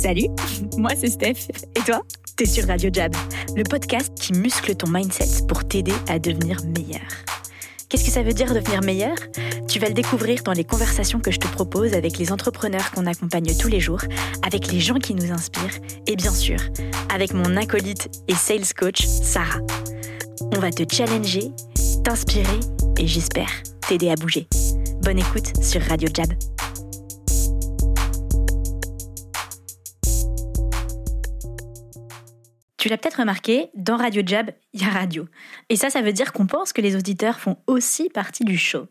Salut, moi c'est Steph. Et toi? T'es sur Radio Jab, le podcast qui muscle ton mindset pour t'aider à devenir meilleur. Qu'est-ce que ça veut dire devenir meilleur? Tu vas le découvrir dans les conversations que je te propose avec les entrepreneurs qu'on accompagne tous les jours, avec les gens qui nous inspirent et bien sûr, avec mon acolyte et sales coach, Sarah. On va te challenger, t'inspirer et j'espère t'aider à bouger. Bonne écoute sur Radio Jab. Tu l'as peut-être remarqué, dans Radio Jab, il y a radio. Et ça, ça veut dire qu'on pense que les auditeurs font aussi partie du show.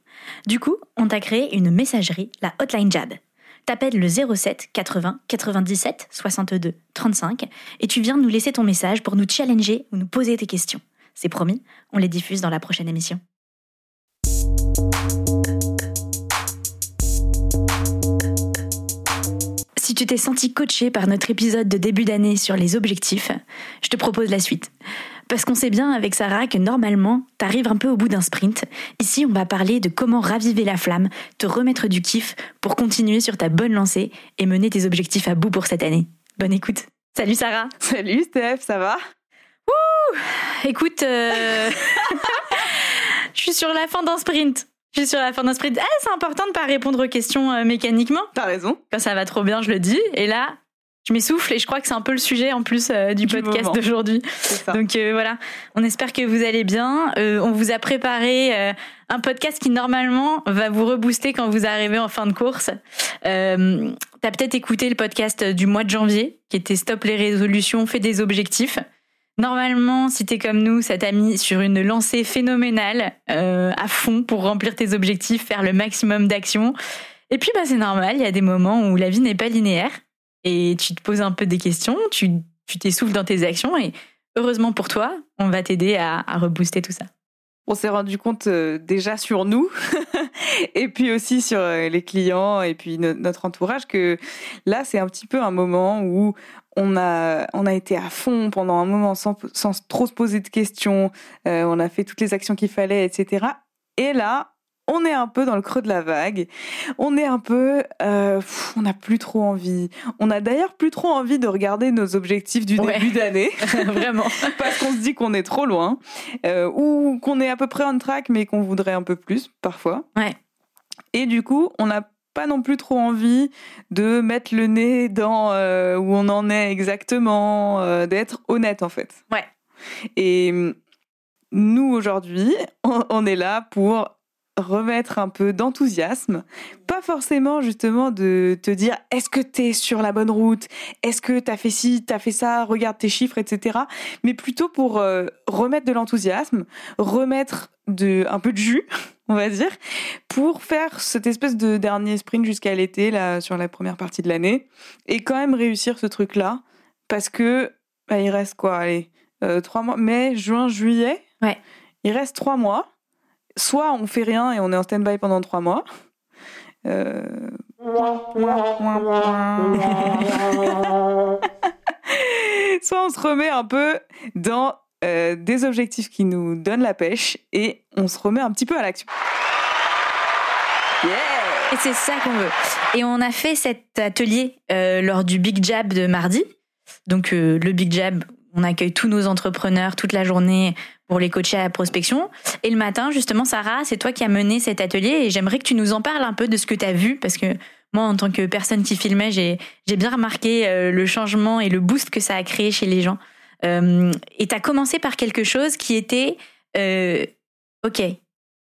Du coup, on t'a créé une messagerie, la Hotline Jab. T'appelles le 07 80 97 62 35 et tu viens nous laisser ton message pour nous challenger ou nous poser tes questions. C'est promis, on les diffuse dans la prochaine émission. Tu t'es senti coaché par notre épisode de début d'année sur les objectifs, je te propose la suite. Parce qu'on sait bien avec Sarah que normalement, t'arrives un peu au bout d'un sprint. Ici, on va parler de comment raviver la flamme, te remettre du kiff pour continuer sur ta bonne lancée et mener tes objectifs à bout pour cette année. Bonne écoute. Salut Sarah. Salut Steph, ça va? Ouh Écoute, euh, je suis sur la fin d'un sprint. Je suis sur la fin d'un sprint. Ah, c'est important de pas répondre aux questions euh, mécaniquement. T'as raison. Quand ça va trop bien, je le dis. Et là, je m'essouffle et je crois que c'est un peu le sujet en plus euh, du, Du podcast d'aujourd'hui. Donc euh, voilà, on espère que vous allez bien. On vous a préparé un podcast qui normalement va vous rebooster quand vous arrivez en fin de course. T'as peut-être écouté le podcast du mois de janvier qui était Stop les résolutions, fais des objectifs. Normalement, si t'es comme nous, ça t'a mis sur une lancée phénoménale euh, à fond pour remplir tes objectifs, faire le maximum d'actions. Et puis bah c'est normal, il y a des moments où la vie n'est pas linéaire et tu te poses un peu des questions, tu tu t'essouffles dans tes actions et heureusement pour toi, on va t'aider à, à rebooster tout ça. On s'est rendu compte euh, déjà sur nous et puis aussi sur euh, les clients et puis no- notre entourage que là c'est un petit peu un moment où on a on a été à fond pendant un moment sans, sans trop se poser de questions, Euh, on a fait toutes les actions qu'il fallait, etc. Et là on est un peu dans le creux de la vague. On est un peu, euh, pff, on n'a plus trop envie. On a d'ailleurs plus trop envie de regarder nos objectifs du Ouais. début d'année. Vraiment. parce qu'on se dit qu'on est trop loin euh, ou qu'on est à peu près on track mais qu'on voudrait un peu plus parfois. Ouais. Et du coup, on n'a pas non plus trop envie de mettre le nez dans euh, où on en est exactement, d'être honnête en fait. Ouais. Et hum, nous aujourd'hui, on, on est là pour remettre un peu d'enthousiasme, pas forcément justement de te dire est-ce que tu es sur la bonne route, est-ce que tu as fait ci, tu as fait ça, regarde tes chiffres, etc. Mais plutôt pour euh, remettre de l'enthousiasme, remettre de, un peu de jus, on va dire, pour faire cette espèce de dernier sprint jusqu'à l'été, là, sur la première partie de l'année, et quand même réussir ce truc-là, parce que bah, il reste quoi, allez, euh, trois mois, mai, juin, juillet? Ouais. Il reste trois mois. Soit on fait rien et on est en stand-by pendant trois mois. Euh, Soit on se remet un peu dans euh, des objectifs qui nous donnent la pêche et on se remet un petit peu à l'action. Yeah Et c'est ça qu'on veut. Et on a fait cet atelier euh, lors du Big Jab de mardi. Donc le Big Jab, on accueille tous nos entrepreneurs toute la journée pour les coacher à la prospection. Et le matin, justement, Sarah, c'est toi qui as mené cet atelier et j'aimerais que tu nous en parles un peu de ce que tu as vu parce que moi, en tant que personne qui filmait, j'ai bien remarqué euh, le changement et le boost que ça a créé chez les gens. Euh, et tu as commencé par quelque chose qui était, euh, ok,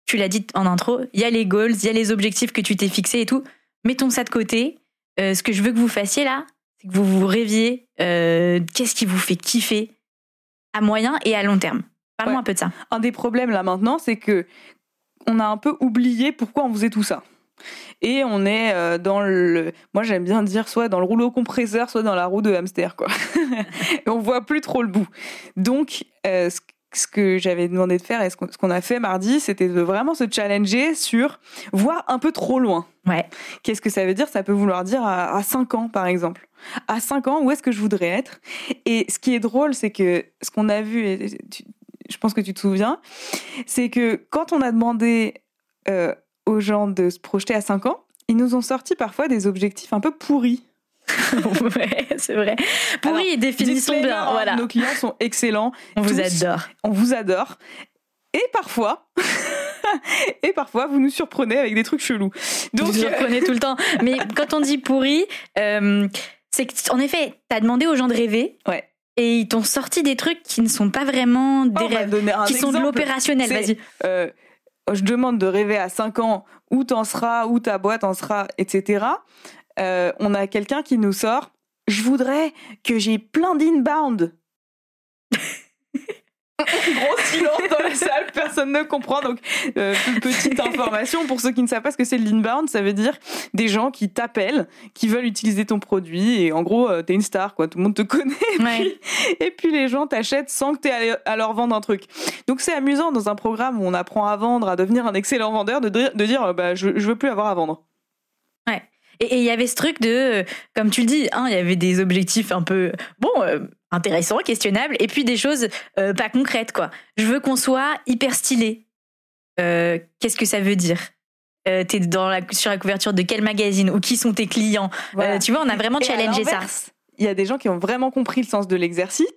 tu l'as dit en intro, il y a les goals, il y a les objectifs que tu t'es fixés et tout. Mettons ça de côté. Ce que je veux que vous fassiez là, c'est que vous vous rêviez. euh, Qu'est-ce qui vous fait kiffer à moyen et à long terme? Parle-moi Ouais. un peu de ça. un des problèmes là maintenant, c'est que on a un peu oublié pourquoi on faisait tout ça. Et on est euh, dans le, moi j'aime bien dire soit dans le rouleau compresseur, soit dans la roue de hamster quoi. on voit plus trop le bout. Donc euh, ce que j'avais demandé de faire et ce qu'on ce qu'on a fait mardi, c'était de vraiment se challenger sur voir un peu trop loin. Ouais. Qu'est-ce que ça veut dire? Ça peut vouloir dire à, à 5 ans, par exemple. À 5 ans, où est-ce que je voudrais être? Et ce qui est drôle, c'est que ce qu'on a vu, et tu- je pense que tu te souviens, c'est que quand on a demandé euh, aux gens de se projeter à 5 ans, ils nous ont sorti parfois des objectifs un peu pourris. ouais, c'est vrai. Pourri, définissons bien. hein, Voilà. Nos clients sont excellents. On vous adore. On vous adore. Et parfois, et parfois, vous nous surprenez avec des trucs chelous. Donc, vous reprenez tout le temps. Mais quand on dit pourri, euh, c'est en effet, t'as demandé aux gens de rêver. Ouais. Et ils t'ont sorti des trucs qui ne sont pas vraiment des on va rêves, qui sont de exemple. l'opérationnel. Vas-y. Euh, je demande de rêver à 5 ans où t'en seras, où ta boîte en sera, etc. Euh, on a quelqu'un qui nous sort. Je voudrais que j'ai plein d'inbound. Gros silence dans la salle, personne ne comprend. Donc, euh, petite information pour ceux qui ne savent pas ce que c'est l'inbound, ça veut dire des gens qui t'appellent, qui veulent utiliser ton produit et en gros, euh, t'es une star, quoi. Tout le monde te connaît. Et, Ouais. puis, et puis les gens t'achètent sans que t'aies à, à leur vendre un truc. Donc c'est amusant dans un programme où on apprend à vendre, à devenir un excellent vendeur, de dire, de dire euh, bah, je, je veux plus avoir à vendre. Et il y avait ce truc de, euh, comme tu le dis, hein, il y avait des objectifs un peu, bon, euh, intéressants, questionnables, et puis des choses euh, pas concrètes, quoi. Je veux qu'on soit hyper stylé. Euh, Qu'est-ce que ça veut dire? T'es dans la, sur la couverture de quel magazine? Ou qui sont tes clients? Voilà. Tu vois, on a vraiment Et challengé ça. Il y a des gens qui ont vraiment compris le sens de l'exercice.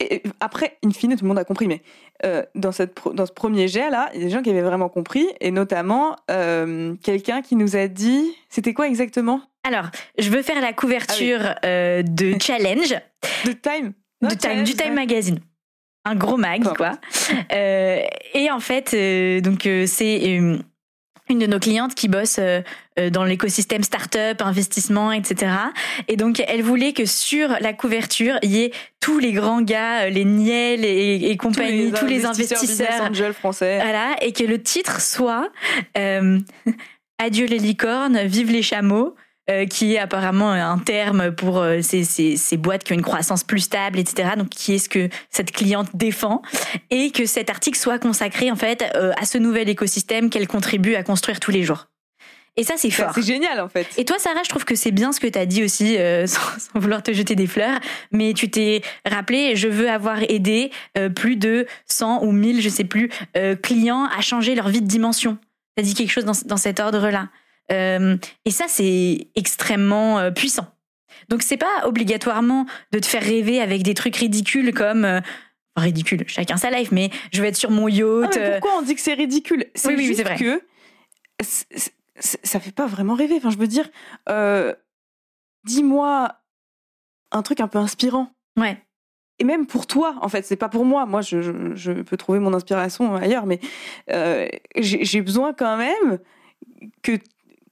Et après, in fine, tout le monde a compris, mais euh, dans, cette, dans ce premier jet là, il y a des gens qui avaient vraiment compris, et notamment euh, quelqu'un qui nous a dit, c'était quoi exactement? Alors, je veux faire la couverture Ah euh, de Challenge. De Time. Du Time, du Time Magazine. Un gros mag, quoi. Euh, et en fait, euh, donc euh, c'est une de nos clientes qui bosse euh, euh, dans l'écosystème startup, investissement, etc. Et donc, elle voulait que sur la couverture, il y ait tous les grands gars, euh, les Niel et, et compagnie, tous les investisseurs, business angels français. voilà, et que le titre soit euh, Adieu les licornes, vive les chameaux. Euh, qui est apparemment un terme pour euh, ces, ces, ces boîtes qui ont une croissance plus stable, etc. Donc, qui est ce que cette cliente défend, et que cet article soit consacré en fait euh, à ce nouvel écosystème qu'elle contribue à construire tous les jours. Et ça, c'est fort. C'est génial en fait. Et toi, Sarah, je trouve que c'est bien ce que tu as dit aussi, euh, sans, sans vouloir te jeter des fleurs, mais tu t'es rappelé, je veux avoir aidé euh, plus de 100 ou 1000, je sais plus, euh, clients à changer leur vie de dimension. Tu as dit quelque chose dans, dans cet ordre-là. Euh, et ça, c'est extrêmement euh, puissant. Donc, c'est pas obligatoirement de te faire rêver avec des trucs ridicules comme. euh, ridicule, chacun sa life, mais je vais être sur mon Ah, yacht. mais pourquoi on dit que c'est ridicule? C'est Oui, juste vrai. que ça fait pas vraiment rêver. Enfin, je veux dire, euh, dis-moi un truc un peu inspirant. ouais. Et même pour toi, en fait, c'est pas pour moi. Moi, je, je- je peux trouver mon inspiration ailleurs, mais euh, j'ai besoin quand même que,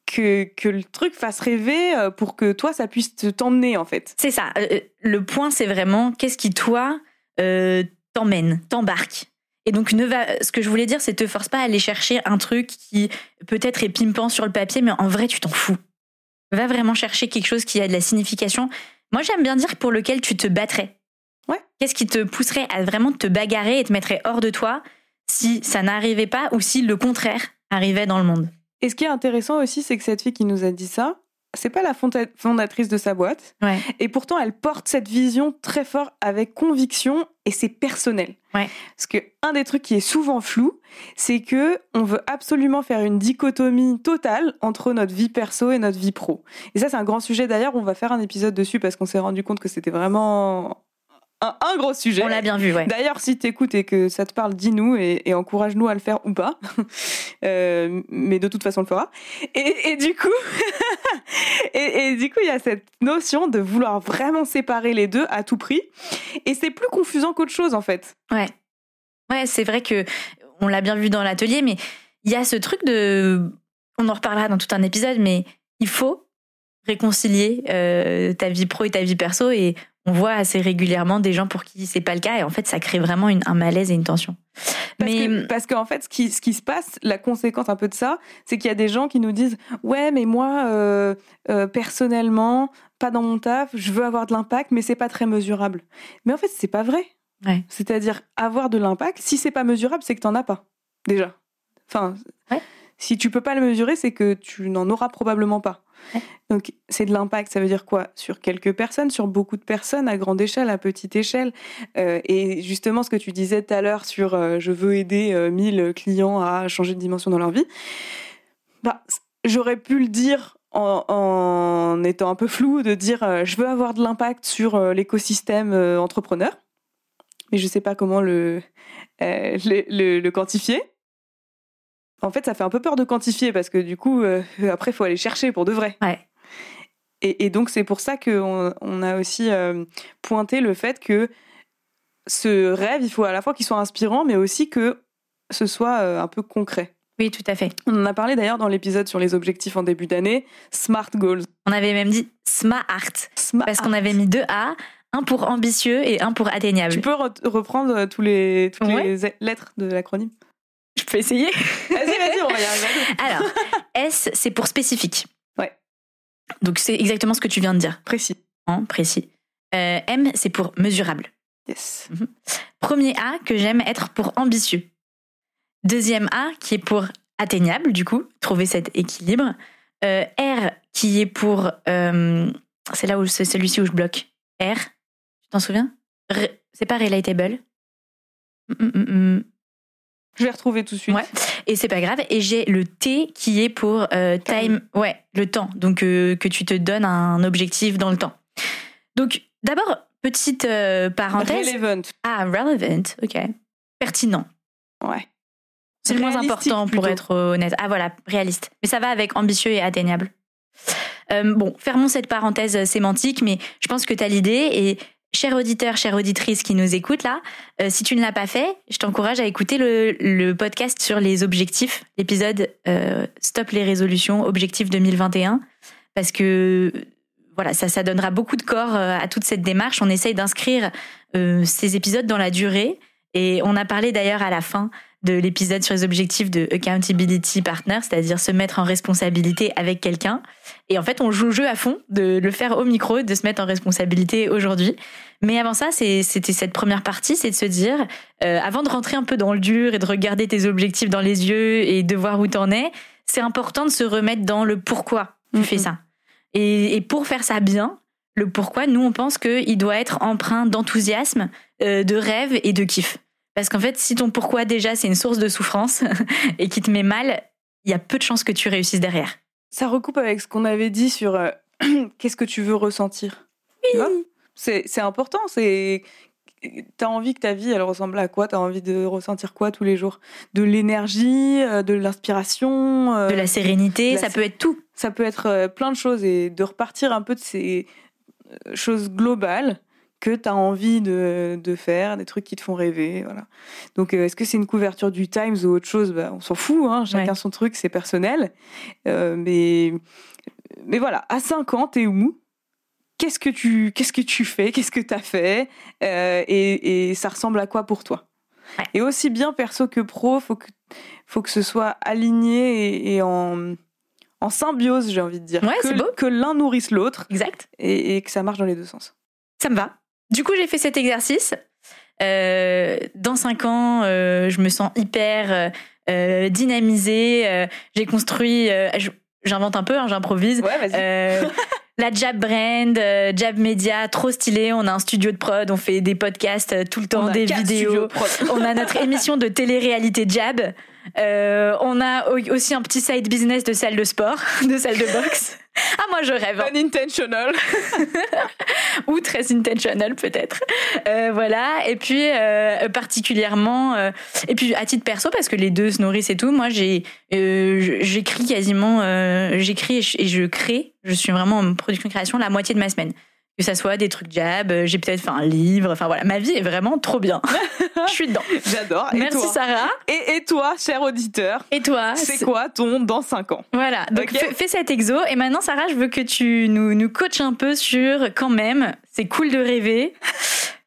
que, que le truc fasse rêver euh, pour que toi, ça puisse te- t'emmener, en fait. C'est ça. Euh, Le point, c'est vraiment qu'est-ce qui, toi, euh, t'emmène, t'embarque? Et donc, ne va, ce que je voulais dire, c'est te force pas à aller chercher un truc qui peut-être est pimpant sur le papier, mais en vrai, tu t'en fous. Va vraiment chercher quelque chose qui a de la signification. Moi, j'aime bien dire pour lequel tu te battrais. Ouais. Qu'est-ce qui te pousserait à vraiment te bagarrer et te mettrait hors de toi si ça n'arrivait pas ou si le contraire arrivait dans le monde? Et ce qui est intéressant aussi, c'est que cette fille qui nous a dit ça, c'est pas la fonda- fondatrice de sa boîte. Ouais. Et pourtant, elle porte cette vision très fort avec conviction et c'est personnel. Ouais. Parce que un des trucs qui est souvent flou, c'est que on veut absolument faire une dichotomie totale entre notre vie perso et notre vie pro. Et ça, c'est un grand sujet. D'ailleurs, on va faire un épisode dessus parce qu'on s'est rendu compte que c'était vraiment un, un gros sujet. On l'a bien vu, ouais. D'ailleurs, si t'écoutes et que ça te parle, dis-nous et, et encourage-nous à le faire ou pas. Euh, mais de toute façon, on le fera. Et, et du coup, et, et du coup, il y a cette notion de vouloir vraiment séparer les deux à tout prix. Et c'est plus confusant qu'autre chose, en fait. Ouais. Ouais, c'est vrai que on l'a bien vu dans l'atelier, mais il y a ce truc de. On en reparlera dans tout un épisode, mais il faut réconcilier euh, ta vie pro et ta vie perso. Et on voit assez régulièrement des gens pour qui c'est pas le cas. Et en fait, ça crée vraiment une- un malaise et une tension. Parce mais que parce qu'en fait, ce qui, ce qui se passe, la conséquence un peu de ça, c'est qu'il y a des gens qui nous disent ouais, mais moi euh, euh, personnellement, pas dans mon taf, je veux avoir de l'impact, mais c'est pas très mesurable. Mais en fait, c'est pas vrai. Ouais. C'est-à-dire avoir de l'impact, si c'est pas mesurable, c'est que t'en as pas déjà. Enfin, Ouais. si tu peux pas le mesurer, c'est que tu n'en auras probablement pas. Donc c'est de l'impact, ça veut dire quoi? Sur quelques personnes, sur beaucoup de personnes, à grande échelle, à petite échelle. Euh, et justement, ce que tu disais tout à l'heure sur euh, je veux aider euh, 1000 clients à changer de dimension dans leur vie, bah, j'aurais pu le dire en, étant un peu flou, de dire euh, je veux avoir de l'impact sur l'écosystème entrepreneur, mais je sais pas comment le- le quantifier. En fait, ça fait un peu peur de quantifier parce que du coup, euh, après, il faut aller chercher pour de vrai. Ouais. Et, et donc, c'est pour ça qu'on on a aussi euh, pointé le fait que ce rêve, il faut à la fois qu'il soit inspirant, mais aussi que ce soit euh, un peu concret. Oui, tout à fait. On en a parlé d'ailleurs dans l'épisode sur les objectifs en début d'année, Smart Goals. On avait même dit smart Smart. parce qu'on avait mis deux A, un pour ambitieux et un pour atteignable. Tu peux re- reprendre tous les, toutes Ouais. les lettres de l'acronyme? Je peux essayer. Vas-y, vas-y, on va y arriver. Alors, S, c'est pour spécifique. Ouais. Donc, c'est exactement ce que tu viens de dire, Précis. hein, précis. Euh, M, c'est pour mesurable. Yes. Premier A, que j'aime être pour ambitieux. Deuxième A, qui est pour atteignable, du coup, trouver cet équilibre. Euh, R, qui est pour. euh, c'est là où c'est celui-ci où je bloque. R, tu t'en souviens? C'est pas relatable. Mm, mm, mm, mm. Je vais retrouver tout de suite. Ouais. Et c'est pas grave. Et j'ai le T qui est pour euh, time, ouais, le temps. Donc euh, que tu te donnes un objectif dans le temps. Donc d'abord petite euh, parenthèse. Relevant. ah, relevant, ok. Pertinent. Ouais. C'est le moins important pour être honnête. Ah voilà, réaliste. Mais ça va avec ambitieux et atteignable. Bon, fermons cette parenthèse sémantique, mais je pense que tu as l'idée. Et cher auditeur, chère auditrice qui nous écoute là, euh, si tu ne l'as pas fait, je t'encourage à écouter le, podcast sur les objectifs, l'épisode euh, Stop les résolutions, objectifs 2021, parce que voilà, ça, ça donnera beaucoup de corps euh, à toute cette démarche. On essaye d'inscrire ces épisodes dans la durée. Et on a parlé d'ailleurs à la fin de l'épisode sur les objectifs de Accountability Partner, c'est-à-dire se mettre en responsabilité avec quelqu'un. Et en fait, on joue le jeu à fond de le faire au micro, de se mettre en responsabilité aujourd'hui. Mais avant ça, c'était cette première partie, c'est de se dire, euh, avant de rentrer un peu dans le dur et de regarder tes objectifs dans les yeux et de voir où t'en es, c'est important de se remettre dans le pourquoi tu fais ça. Et, et pour faire ça bien, le pourquoi, nous, on pense qu'il doit être empreint d'enthousiasme, euh, de rêve et de kiff. Parce qu'en fait, si ton pourquoi déjà c'est une source de souffrance et qui te met mal, il y a peu de chances que tu réussisses derrière. Ça recoupe avec ce qu'on avait dit sur euh, qu'est-ce que tu veux ressentir. Vois? C'est important. C'est T'as envie que ta vie, elle ressemble à quoi? T'as envie de ressentir quoi tous les jours? De l'énergie, euh, de l'inspiration, euh, De la sérénité, de la ça sé- peut être tout. ça peut être plein de choses et de repartir un peu de ces choses globales que tu as envie de, de faire, des trucs qui te font rêver. Voilà. Donc, euh, est-ce que c'est une couverture du Times ou autre chose? Bah, On s'en fout, hein, chacun Ouais. son truc, c'est personnel. Euh, mais, mais voilà, à 5 ans, t'es où Qu'est-ce que tu qu'est-ce que tu fais? Qu'est-ce que tu as fait? Euh, et, et ça ressemble à quoi pour toi? Ouais. Et aussi bien perso que pro, faut que faut que ce soit aligné et, et en en symbiose, j'ai envie de dire. Ouais, que, c'est beau. que l'un nourrisse l'autre Exact. et, et que ça marche dans les deux sens. Ça me va. Du coup, j'ai fait cet exercice. Euh, dans cinq ans, euh, je me sens hyper euh, dynamisée. J'ai construit, j'invente un peu, hein, j'improvise. Ouais, vas-y. La Jab Brand, Jab Media, trop stylé. On a un studio de prod, on fait des podcasts tout le temps, On des vidéos. de. On a notre émission de télé-réalité Jab. Euh, on a au- aussi un petit side business de salle de sport, de salle de boxe. Ah, moi, je rêve. hein. Unintentional. Ou très intentional, peut-être. Euh, voilà. Et puis, euh, particulièrement. euh, et puis, à titre perso, parce que les deux se nourrissent et tout, moi, j'ai, j'écris quasiment. j'écris et je, et je crée. Je suis vraiment en production-création la moitié de ma semaine. Que ça soit des trucs jab, euh, j'ai peut-être fait un livre. Enfin, voilà. Ma vie est vraiment trop bien. je suis dedans. J'adore. Merci, toi Sarah. et, et toi, cher auditeur, Et toi c'est quoi ton dans 5 ans? Voilà, donc fais cet exo. Et maintenant, Sarah, je veux que tu nous, nous coaches un peu sur quand même, c'est cool de rêver.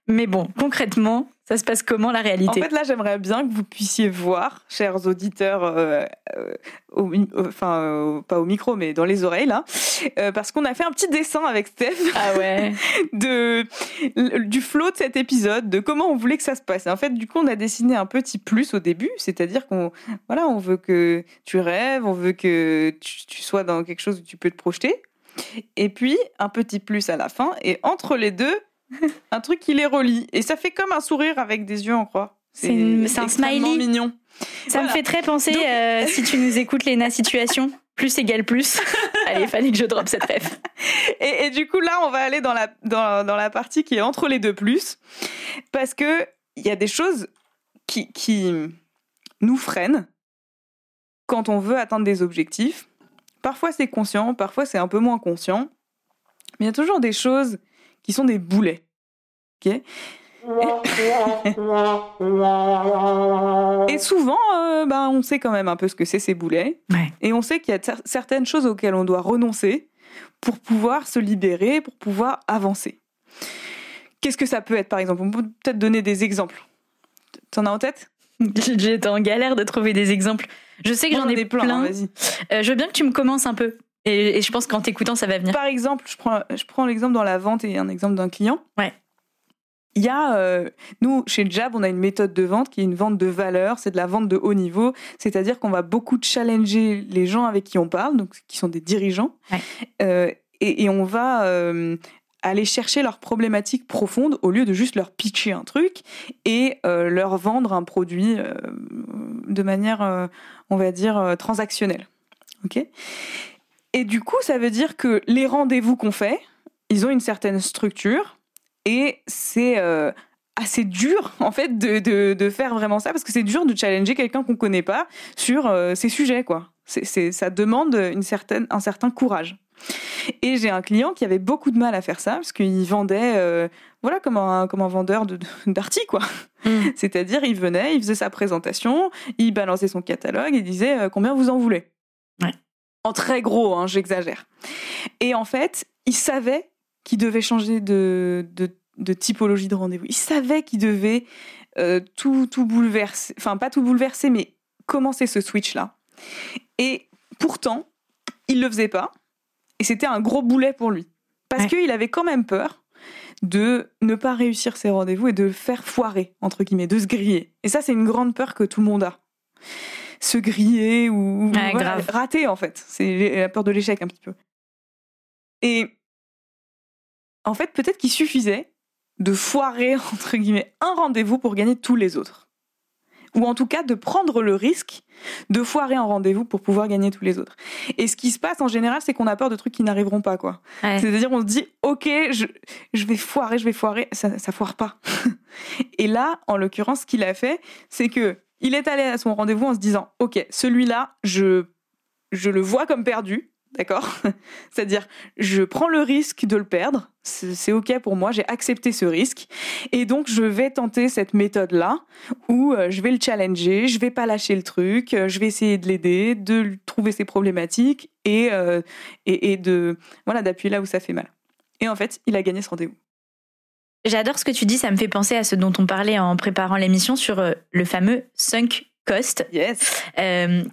Mais bon, concrètement, ça se passe comment la En réalité fait, là, j'aimerais bien que vous puissiez voir, chers auditeurs, euh, euh, au enfin, euh, pas au micro, mais dans les oreilles, là, euh, parce qu'on a fait un petit dessin avec Steph Ah ouais. de, du flow de cet épisode, de comment on voulait que ça se passe. Et en fait, du coup, on a dessiné un petit plus au début, c'est-à-dire qu'on voilà, on veut que tu rêves, on veut que tu, tu sois dans quelque chose où tu peux te projeter. Et puis, un petit plus à la fin. Et entre les deux, un truc qui les relie. Et ça fait comme un sourire avec des yeux en croix. C'est un smiley. mignon. Ça me fait très penser, Donc- euh, si tu nous écoutes, Léna Situation, plus égale plus. Allez, fallait que je drop cette rêve. Et, et, du coup, là, on va aller dans la, dans, dans, la partie qui est entre les deux plus. Parce que il y a des choses qui, qui nous freinent quand on veut atteindre des objectifs. Parfois, c'est conscient, parfois, c'est un peu moins conscient. Mais il y a toujours des choses qui sont des boulets. ok? Et souvent, euh, ben, on sait quand même un peu ce que c'est ces boulets. Et on sait qu'il y a certaines choses auxquelles on doit renoncer pour pouvoir se libérer, pour pouvoir avancer. Qu'est-ce que ça peut être, par exemple? On peut peut-être donner des exemples. T'en as en tête? J'étais en galère de trouver des exemples. Je sais que j'en ai, plein. plein. Hein, euh, je veux bien que tu me commences un peu. Et, et je pense qu'en t'écoutant, ça va venir. Par exemple, je prends, je prends l'exemple dans la vente et un exemple d'un client. Ouais. Il y a, euh, nous, chez Jab, on a une méthode de vente qui est une vente de valeur, c'est de la vente de haut niveau, c'est-à-dire qu'on va beaucoup challenger les gens avec qui on parle, donc qui sont des dirigeants, euh, et, et, on va euh, aller chercher leurs problématiques profondes au lieu de juste leur pitcher un truc et leur vendre un produit de manière, on va dire, transactionnelle. Ok? Et du coup, ça veut dire que les rendez-vous qu'on fait, ils ont une certaine structure et c'est assez dur en fait de, de, de, faire vraiment ça parce que c'est dur de challenger quelqu'un qu'on connaît pas sur ces sujets quoi. C'est, ça demande une certaine, un certain courage. Et j'ai un client qui avait beaucoup de mal à faire ça parce qu'il vendait, euh, voilà, comme un, comme un vendeur d'arty, quoi. Mm. C'est-à-dire, il venait, il faisait sa présentation, il balançait son catalogue et disait euh, combien vous en voulez? En très gros, hein, j'exagère. Et en fait, il savait qu'il devait changer de, de, de typologie de rendez-vous. Il savait qu'il devait euh, tout, tout bouleverser, enfin pas tout bouleverser, mais commencer ce switch-là. Et pourtant, il le faisait pas et c'était un gros boulet pour lui. Parce qu'il avait quand même peur de ne pas réussir ses rendez-vous et de faire foirer, entre guillemets, de se griller. Et ça, c'est une grande peur que tout le monde a. Se griller ou rater, en fait. C'est la peur de l'échec, un petit peu. Et en fait, peut-être qu'il suffisait de foirer, entre guillemets, un rendez-vous pour gagner tous les autres ou en tout cas de prendre le risque de foirer un rendez-vous pour pouvoir gagner tous les autres. Et ce qui se passe en général, c'est qu'on a peur de trucs qui n'arriveront pas, quoi. C'est-à-dire, on se dit, ok, je, je vais foirer, je vais foirer, ça, ça foire pas. Et là, en l'occurrence, ce qu'il a fait, c'est que il est allé à son rendez-vous en se disant, ok, celui-là, je, je le vois comme perdu, D'accord? C'est-à-dire, je prends le risque de le perdre, c'est OK pour moi, j'ai accepté ce risque, et donc je vais tenter cette méthode-là, où euh, je vais le challenger, je vais pas lâcher le truc, euh, je vais essayer de l'aider, de trouver ses problématiques, et, euh, et, et de voilà d'appuyer là où ça fait mal. Et en fait, il a gagné ce rendez-vous. J'adore ce que tu dis, ça me fait penser à ce dont on parlait en préparant l'émission sur le fameux sunk cost. Yes.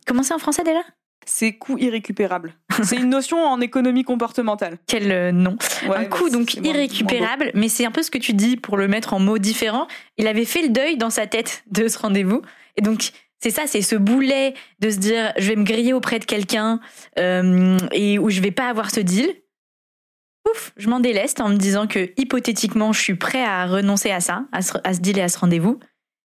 comment c'est en français déjà c'est coût irrécupérable. C'est une notion en économie comportementale. Quel euh, nom Un coût donc irrécupérable, mais c'est un peu ce que tu dis pour le mettre en mots différents. Il avait fait le deuil dans sa tête de ce rendez-vous. Et donc, c'est ça, c'est ce boulet de se dire je vais me griller auprès de quelqu'un euh, et où je vais pas avoir ce deal. Ouf, je m'en déleste en me disant que hypothétiquement, je suis prêt à renoncer à ça, à ce, à ce deal et à ce rendez-vous.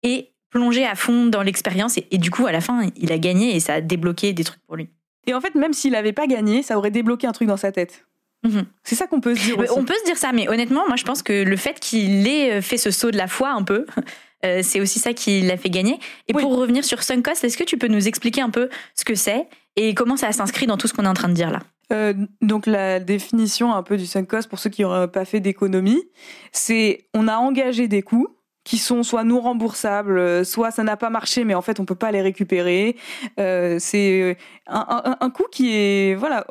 Et plongé à fond dans l'expérience et, du coup à la fin il a gagné et ça a débloqué des trucs pour lui. Et en fait même s'il n'avait pas gagné, ça aurait débloqué un truc dans sa tête. Mhm. C'est ça qu'on peut se dire. Aussi. On peut se dire ça, mais honnêtement, moi je pense que le fait qu'il ait fait ce saut de la foi un peu, euh, c'est aussi ça qui l'a fait gagner. Et pour revenir sur Sunk Cost, est-ce que tu peux nous expliquer un peu ce que c'est et comment ça s'inscrit dans tout ce qu'on est en train de dire là? Euh, donc la définition un peu du sunk cost pour ceux qui n'auraient pas fait d'économie, c'est on a engagé des coûts qui sont soit non remboursables, euh, soit ça n'a pas marché, mais en fait on peut pas les récupérer. Euh, c'est un, un, un, coût qui est voilà,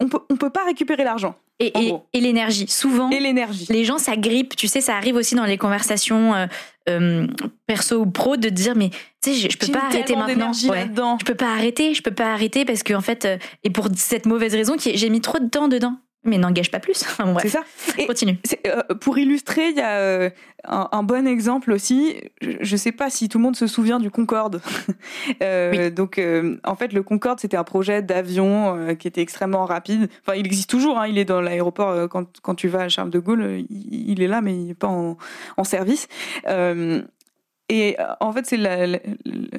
on peut on peut pas récupérer l'argent. Et, et, l'énergie, souvent. Et l'énergie. Les gens s'agrippent, tu sais, ça arrive aussi dans les conversations euh, euh perso ou pro de dire mais tu sais je, peux pas arrêter maintenant. Ouais. Je peux pas arrêter, je peux pas arrêter parce que en fait et pour cette mauvaise raison j'ai mis trop de temps dedans mais n'engage pas plus. c'est ça. Et Continue. Euh, pour illustrer, il y a euh, un, bon exemple aussi. Je ne sais pas si tout le monde se souvient du Concorde. euh, Donc, en fait, le Concorde, c'était un projet d'avion qui était extrêmement rapide. Enfin, il existe toujours. Hein, il est dans l'aéroport quand, quand tu vas à Charles de Gaulle. Il, il est là, mais il n'est pas en, en service. et en fait, c'est la, la,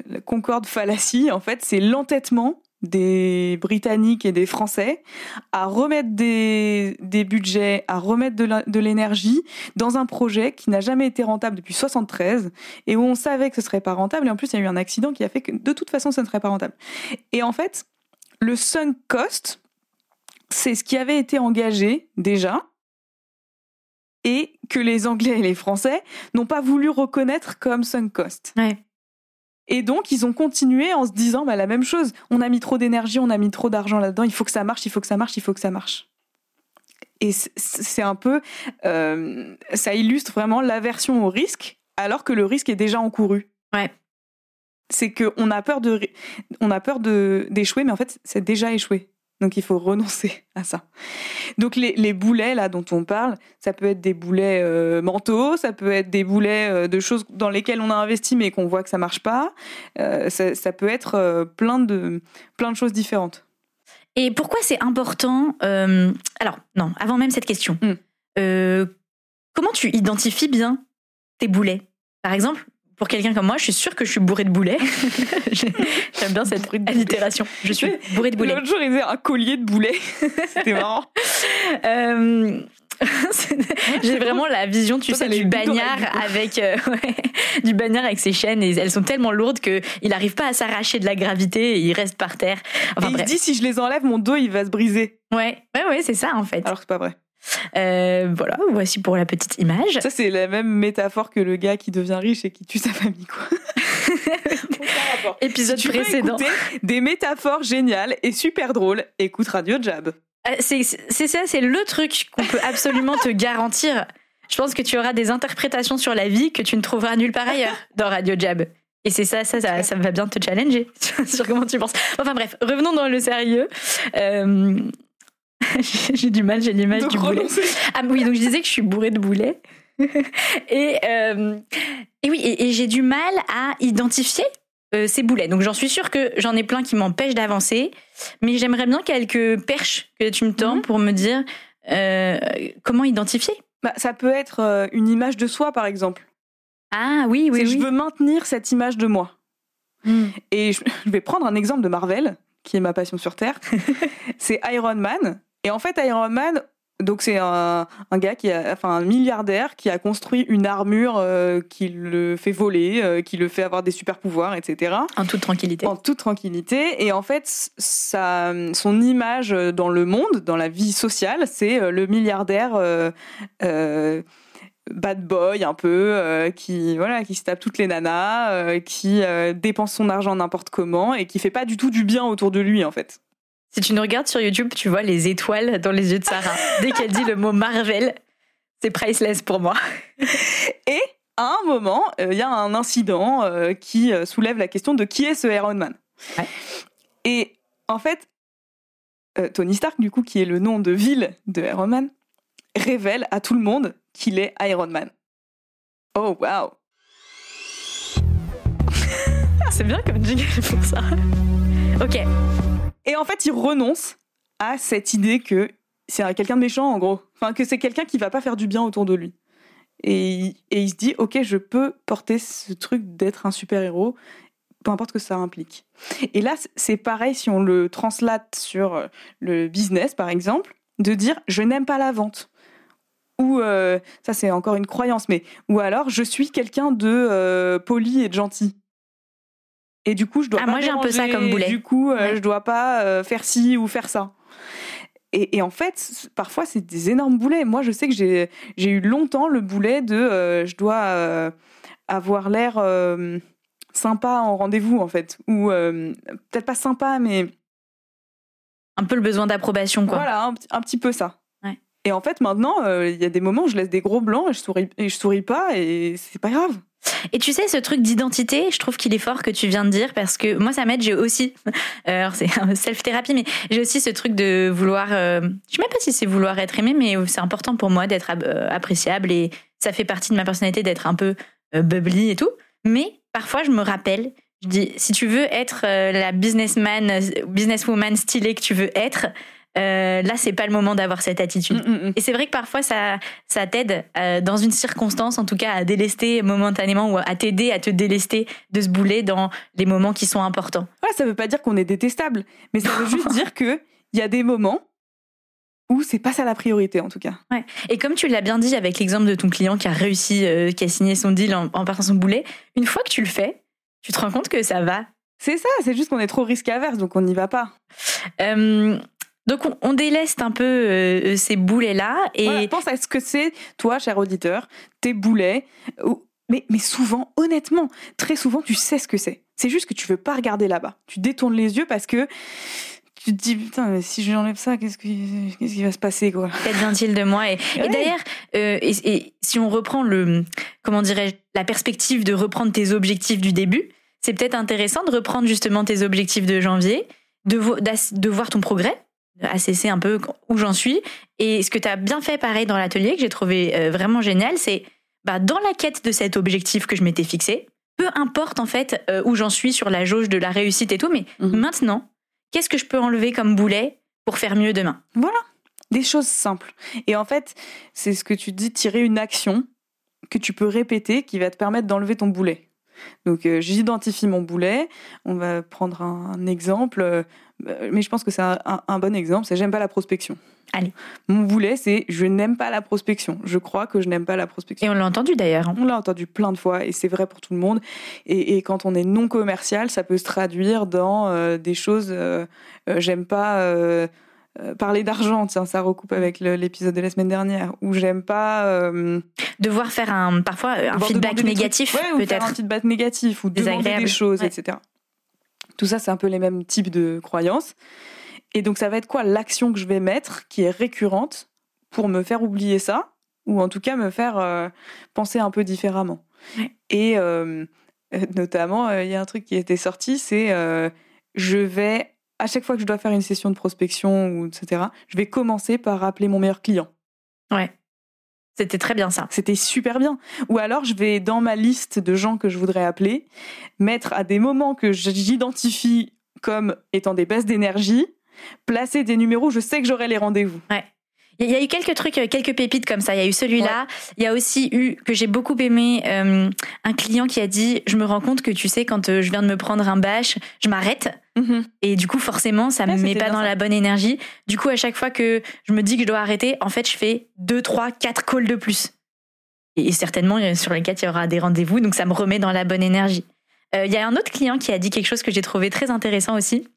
la Concorde fallacie. En fait, c'est l'entêtement des Britanniques et des Français à remettre des, budgets, à remettre de l'énergie dans un projet qui n'a jamais été rentable depuis 73 et où on savait que ce serait pas rentable. Et en plus, il y a eu un accident qui a fait que de toute façon, ça ne serait pas rentable. Et en fait, le sunk cost, c'est ce qui avait été engagé déjà et que les Anglais et les Français n'ont pas voulu reconnaître comme sunk cost. Et donc, ils ont continué en se disant bah, la même chose. On a mis trop d'énergie, on a mis trop d'argent là-dedans, il faut que ça marche, il faut que ça marche, il faut que ça marche. Et c'est un peu. Euh, ça illustre vraiment l'aversion au risque, alors que le risque est déjà encouru. Ouais. C'est qu'on a peur de, on a peur d'échouer, mais en fait, c'est déjà échoué. Donc il faut renoncer à ça. Donc les, boulets là dont on parle, ça peut être des boulets euh, mentaux, ça peut être des boulets euh, de choses dans lesquelles on a investi mais qu'on voit que ça marche pas. Euh, ça, peut être plein de plein de choses différentes. Et pourquoi c'est important Alors non, avant même cette question, hmm. comment tu identifies bien tes boulets? Par exemple, pour quelqu'un comme moi, je suis sûre que je suis bourrée de boulets. J'aime bien cette allitération. Je suis bourrée de boulets. L'autre jour, il un collier de boulets. C'était marrant. Euh, j'ai vraiment la vision, tu sais, du bagnard avec euh, du bagnard avec ses chaînes et elles sont tellement lourdes que il n'arrive pas à s'arracher de la gravité et il reste par terre. Enfin, il se dit si je les enlève, mon dos il va se briser. Ouais, ouais, ouais, c'est ça en fait. Alors c'est pas vrai. Euh, voilà, voici pour la petite image. Ça, c'est la même métaphore que le gars qui devient riche et qui tue sa famille, quoi. Épisode précédent. des métaphores géniales et super drôles. Écoute Radio Jab. Euh, c'est ça, c'est le truc qu'on peut absolument te garantir. Je pense que tu auras des interprétations sur la vie que tu ne trouveras nulle part ailleurs dans Radio Jab. Et c'est ça, ça, ça, va bien te challenger sur comment tu penses. Enfin bref, revenons dans le sérieux. Euh, j'ai du mal, j'ai l'image du boulet. Ah oui, donc je disais que je suis bourrée de boulets. et, euh, et oui, et, j'ai du mal à identifier euh, ces boulets. Donc j'en suis sûre que j'en ai plein qui m'empêchent d'avancer, mais j'aimerais bien quelques perches que tu me tends mhm. pour me dire euh, comment identifier. Bah, ça peut être une image de soi, par exemple. Ah oui, oui, oui. Je veux maintenir cette image de moi. Hmm. Et je vais prendre un exemple de Marvel, qui est ma passion sur Terre. c'est Iron Man. Et en fait, Iron Man, donc c'est un, un, gars qui a, enfin un milliardaire qui a construit une armure euh, qui le fait voler, euh, qui le fait avoir des super pouvoirs, etc. En toute tranquillité. En toute tranquillité. Et en fait, sa, son image dans le monde, dans la vie sociale, c'est euh, le milliardaire bad boy un peu, qui voilà, qui se tape toutes les nanas, qui dépense son argent n'importe comment et qui fait pas du tout du bien autour de lui en fait. Si tu nous regardes sur YouTube, tu vois les étoiles dans les yeux de Sarah. Dès qu'elle dit le mot Marvel, c'est priceless pour moi. Et à un moment, euh, il y a un incident euh, qui euh, soulève la question de qui est ce Iron Man. Et en fait, Tony Stark, du coup, qui est le nom de ville de Iron Man, révèle à tout le monde qu'il est Iron Man. Oh, wow! c'est bien comme jingle pour ça. Ok. Et en fait, il renonce à cette idée que c'est quelqu'un de méchant, en gros. Enfin, que c'est quelqu'un qui va pas faire du bien autour de lui. Et, il se dit, ok, je peux porter ce truc d'être un super-héros, peu importe ce que ça implique. Et là, c'est pareil si on le translate sur le business, par exemple, de dire, je n'aime pas la vente. Ou, euh, ça c'est encore une croyance, mais, ou alors, je suis quelqu'un de euh, poli et de gentil. Et du coup, je dois ah, pas. Moi, j'ai un peu ça comme boulet. Du coup, euh, je dois pas faire ci ou faire ça. Et, et en fait, parfois, c'est des énormes boulets. Moi, je sais que j'ai eu longtemps le boulet de je dois avoir l'air sympa en rendez-vous, en fait. Ou peut-être pas sympa, mais. Un peu le besoin d'approbation, quoi. Voilà, un, petit peu ça. Et en fait, maintenant, il y a des moments où je laisse des gros blancs et je souris, et je souris pas et c'est pas grave. Et tu sais, ce truc d'identité, je trouve qu'il est fort que tu viens de dire parce que moi, ça m'aide. J'ai aussi, euh, alors c'est self-thérapie, mais j'ai aussi ce truc de vouloir, euh, je sais même pas si c'est vouloir être aimé, mais c'est important pour moi d'être euh, appréciable et ça fait partie de ma personnalité d'être un peu bubbly et tout. Mais parfois, je me rappelle, je dis, si tu veux être la businessman, businesswoman stylée que tu veux être, euh, là c'est pas le moment d'avoir cette attitude. Mm, mm, mm. Et c'est vrai que parfois ça, ça t'aide euh, dans une circonstance, en tout cas, à délester momentanément ou à t'aider à te délester de ce boulet dans les moments qui sont importants. Voilà, ça veut pas dire qu'on est détestable, mais ça veut juste dire que il y a des moments où c'est pas ça la priorité en tout cas. Ouais. Et comme tu l'as bien dit avec l'exemple de ton client qui a réussi, euh, qui a signé son deal en, en partant son boulet, une fois que tu le fais, tu te rends compte que ça va. C'est ça, c'est juste qu'on est trop risque averse, donc on n'y va pas. Euh, donc on, on déleste un peu euh, ces boulets-là et Voilà, pense à ce que c'est, toi, cher auditeur, tes boulets. ou- Mais, mais souvent, honnêtement, très souvent, tu sais ce que c'est. C'est juste que tu veux pas regarder là-bas. Tu détournes les yeux parce que tu te dis, putain, mais si j'enlève ça, qu'est-ce qui, qu'est-ce qui va se passer, quoi? Gentil de moi. Et, d'ailleurs, euh, et, et si on reprend le, comment dirais-je, la perspective de reprendre tes objectifs du début, c'est peut-être intéressant de reprendre justement tes objectifs de janvier, de, vo- de voir ton progrès, assesser un peu où j'en suis. Et ce que tu as bien fait pareil dans l'atelier, que j'ai trouvé euh, vraiment génial, c'est bah, dans la quête de cet objectif que je m'étais fixé, peu importe en fait euh, où j'en suis sur la jauge de la réussite et tout, mais Mhm. maintenant, qu'est-ce que je peux enlever comme boulet pour faire mieux demain? Voilà, des choses simples. Et en fait, c'est ce que tu dis, tirer une action que tu peux répéter qui va te permettre d'enlever ton boulet. Donc euh, j'identifie mon boulet, on va prendre un, un exemple, euh, mais je pense que c'est un, un- un bon exemple, c'est j'aime pas la prospection. Allez. Mon boulet, c'est je n'aime pas la prospection. Je crois que je n'aime pas la prospection. Et on l'a entendu d'ailleurs. hein. On l'a entendu plein de fois et c'est vrai pour tout le monde. Et, et quand on est non commercial, ça peut se traduire dans euh, des choses. euh, euh, j'aime pas euh, euh, parler d'argent, tiens, ça recoupe avec l'épisode de la semaine dernière. Ou j'aime pas. euh, devoir faire un parfois un feedback négatif. Ouais, peut-être un feedback négatif ou demander des choses, Ouais. etc. Tout ça, c'est un peu les mêmes types de croyances. Et donc, ça va être quoi l'action que je vais mettre qui est récurrente pour me faire oublier ça ou en tout cas me faire euh, penser un peu différemment. Et euh, notamment, euh, il y a un truc qui était sorti, c'est je vais à chaque fois que je dois faire une session de prospection ou etc. Je vais commencer par appeler mon meilleur client. ouais c'était très bien ça. C'était super bien. Ou alors, je vais dans ma liste de gens que je voudrais appeler, mettre à des moments que j'identifie comme étant des baisses d'énergie, placer des numéros, je sais que j'aurai les rendez-vous. il y a eu quelques trucs euh, quelques pépites comme ça. Il y a eu celui-là. Il y a aussi eu que j'ai beaucoup aimé euh, un client qui a dit je me rends compte que tu sais quand euh, je viens de me prendre un bâche je m'arrête et du coup forcément ça me met pas dans ça. la bonne énergie du coup à chaque fois que je me dis que je dois arrêter en fait je fais deux trois quatre calls de plus et certainement euh, sur les quatre il y aura des rendez-vous donc ça me remet dans la bonne énergie Euh, il y a un autre client qui a dit quelque chose que j'ai trouvé très intéressant aussi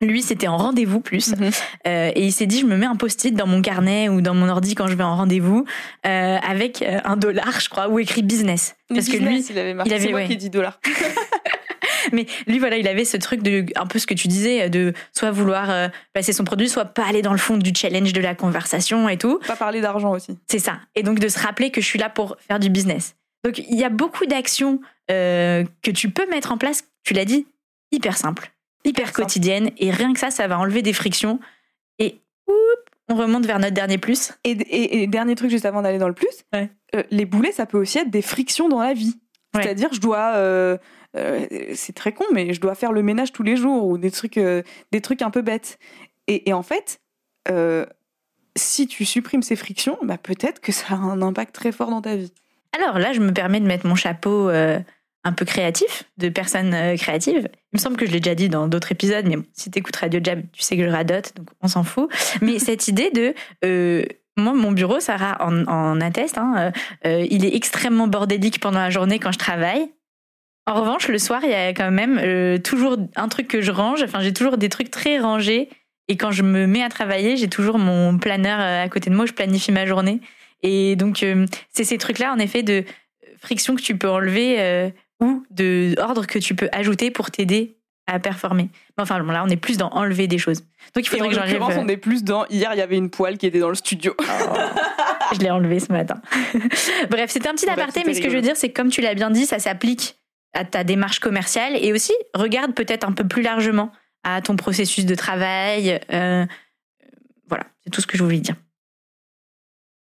lui c'était en rendez-vous plus Mhm. Euh, et il s'est dit je me mets un post-it dans mon carnet ou dans mon ordi quand je vais en rendez-vous euh, avec euh, un dollar je crois ou écrit business parce que lui il avait marqué. il avait- moi qui dit dollars. mais lui, voilà, il avait ce truc de, un peu ce que tu disais, de soit vouloir euh, placer son produit, soit pas aller dans le fond du challenge de la conversation et tout. Pas parler d'argent aussi. C'est ça. Et donc de se rappeler que je suis là pour faire du business. Donc il y a beaucoup d'actions euh, que tu peux mettre en place, tu l'as dit, hyper simple, hyper simple. quotidienne. Et rien que ça, ça va enlever des frictions. Et oup, on remonte vers notre dernier plus. Et, et- et dernier truc juste avant d'aller dans le plus, Ouais. euh, les boulets, ça peut aussi être des frictions dans la vie. Ouais. C'est-à-dire, je dois, euh, euh, c'est très con, mais je dois faire le ménage tous les jours ou des trucs, euh, des trucs un peu bêtes. Et, et en fait, euh, si tu supprimes ces frictions, bah peut-être que ça a un impact très fort dans ta vie. Alors là, je me permets de mettre mon chapeau un peu créatif, de personne créative. Il me semble que je l'ai déjà dit dans d'autres épisodes, mais bon, si t'écoutes Radio Jab, tu sais que je radote, donc on s'en fout. Mais cette idée de... moi, mon bureau, Sarah en, en atteste, hein, euh, il est extrêmement bordélique pendant la journée quand je travaille. En revanche, le soir, il y a quand même euh, toujours un truc que je range. Enfin, j'ai toujours des trucs très rangés. Et quand je me mets à travailler, j'ai toujours mon planeur euh, à côté de moi je planifie ma journée. Et donc, euh, c'est ces trucs-là, en effet, de friction que tu peux enlever euh, ou de ordre que tu peux ajouter pour t'aider à performer. Mais Enfin, bon, là, on est plus dans enlever des choses. Donc, il Et faudrait en que j'enlève. on est plus dans. Hier, il y avait une poêle qui était dans le studio. Je l'ai enlevé ce matin. Bref, c'était un petit Bref, aparté, mais ce que je veux dire, c'est que comme tu l'as bien dit, ça s'applique à ta démarche commerciale et aussi regarde peut-être un peu plus largement à ton processus de travail. euh, voilà, c'est tout ce que je voulais dire.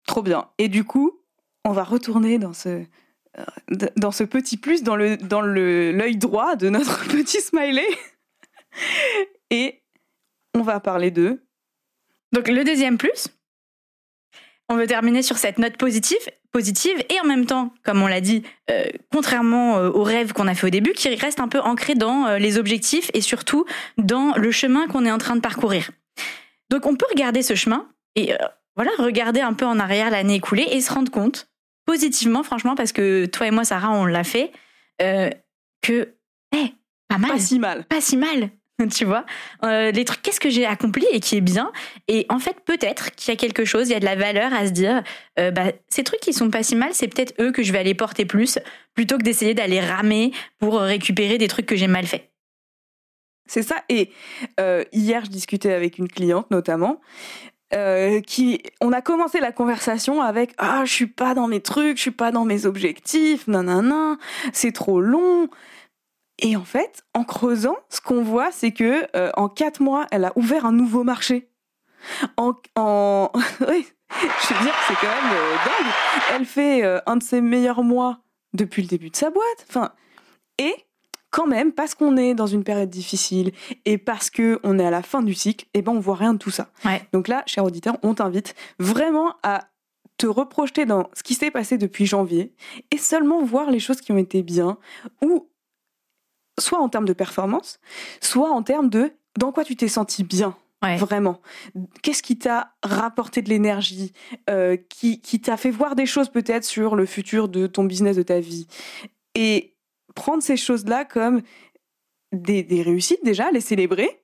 Trop bien. Et du coup, on va retourner dans ce, euh, d- dans ce petit plus, dans le dans le l'œil droit de notre petit smiley. Et on va parler de Donc le deuxième plus, on veut terminer sur cette note positive, positive et en même temps, comme on l'a dit, euh, contrairement euh, aux rêves qu'on a fait au début, qui reste un peu ancré dans euh, les objectifs et surtout dans le chemin qu'on est en train de parcourir. Donc on peut regarder ce chemin et voilà, regarder un peu en arrière l'année écoulée et se rendre compte positivement, franchement, parce que toi et moi, Sarah, on l'a fait, que, hey, pas mal. Pas si mal. Pas si mal. tu vois euh, les trucs qu'est-ce que j'ai accompli et qui est bien et en fait peut-être qu'il y a quelque chose il y a de la valeur à se dire euh, bah, ces trucs qui sont pas si mal c'est peut-être eux que je vais aller porter plus plutôt que d'essayer d'aller ramer pour récupérer des trucs que j'ai mal fait c'est ça et euh, hier je discutais avec une cliente notamment qui, on a commencé la conversation avec ah je suis pas dans mes trucs, je suis pas dans mes objectifs, nanana, c'est trop long. Et en fait, en creusant, ce qu'on voit, c'est que euh, en quatre mois, elle a ouvert un nouveau marché. En, en... oui, je veux dire, c'est quand même euh, dingue. Elle fait euh, un de ses meilleurs mois depuis le début de sa boîte. Enfin, et quand même, parce qu'on est dans une période difficile et parce que on est à la fin du cycle, eh ben on voit rien de tout ça. Donc là, cher auditeur, on t'invite vraiment à te reprojeter dans ce qui s'est passé depuis janvier et seulement voir les choses qui ont été bien ou soit en termes de performance, soit en termes de dans quoi tu t'es senti bien. Vraiment. Qu'est-ce qui t'a rapporté de l'énergie, euh, qui, qui t'a fait voir des choses peut-être sur le futur de ton business, de ta vie? Et prendre ces choses-là comme des, des, réussites déjà, les célébrer.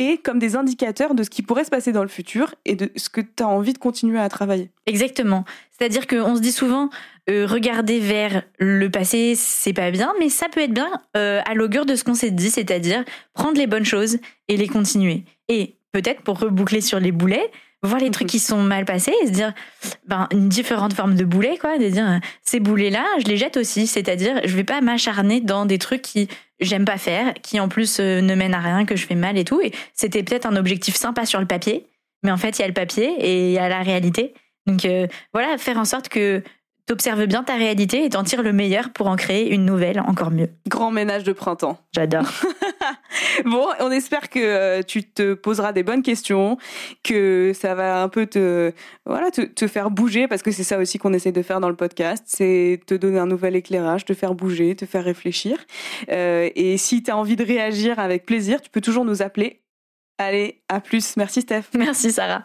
Et comme des indicateurs de ce qui pourrait se passer dans le futur et de ce que tu as envie de continuer à travailler. Exactement. C'est-à-dire qu'on se dit souvent, euh, regarder vers le passé, c'est pas bien, mais ça peut être bien euh, à l'augure de ce qu'on s'est dit, c'est-à-dire prendre les bonnes choses et les continuer. Et peut-être pour reboucler sur les boulets, voir les trucs mhm. qui sont mal passés et se dire ben une différente forme de boulet quoi de dire ces boulets là je les jette aussi. C'est-à-dire je vais pas m'acharner dans des trucs qui j'aime pas faire qui en plus euh, ne mènent à rien que je fais mal et tout. Et c'était peut-être un objectif sympa sur le papier mais en fait il y a le papier et il y a la réalité. Donc voilà faire en sorte que T'observes bien ta réalité et t'en tires le meilleur pour en créer une nouvelle encore mieux. Grand ménage de printemps. J'adore. bon, on espère que euh, tu te poseras des bonnes questions, que ça va un peu te, voilà, te, faire bouger, parce que c'est ça aussi qu'on essaie de faire dans le podcast, c'est te donner un nouvel éclairage, te faire bouger, te faire réfléchir. Euh, et si tu as envie de réagir avec plaisir, tu peux toujours nous appeler. Allez, à plus. Merci Steph. Merci Sarah.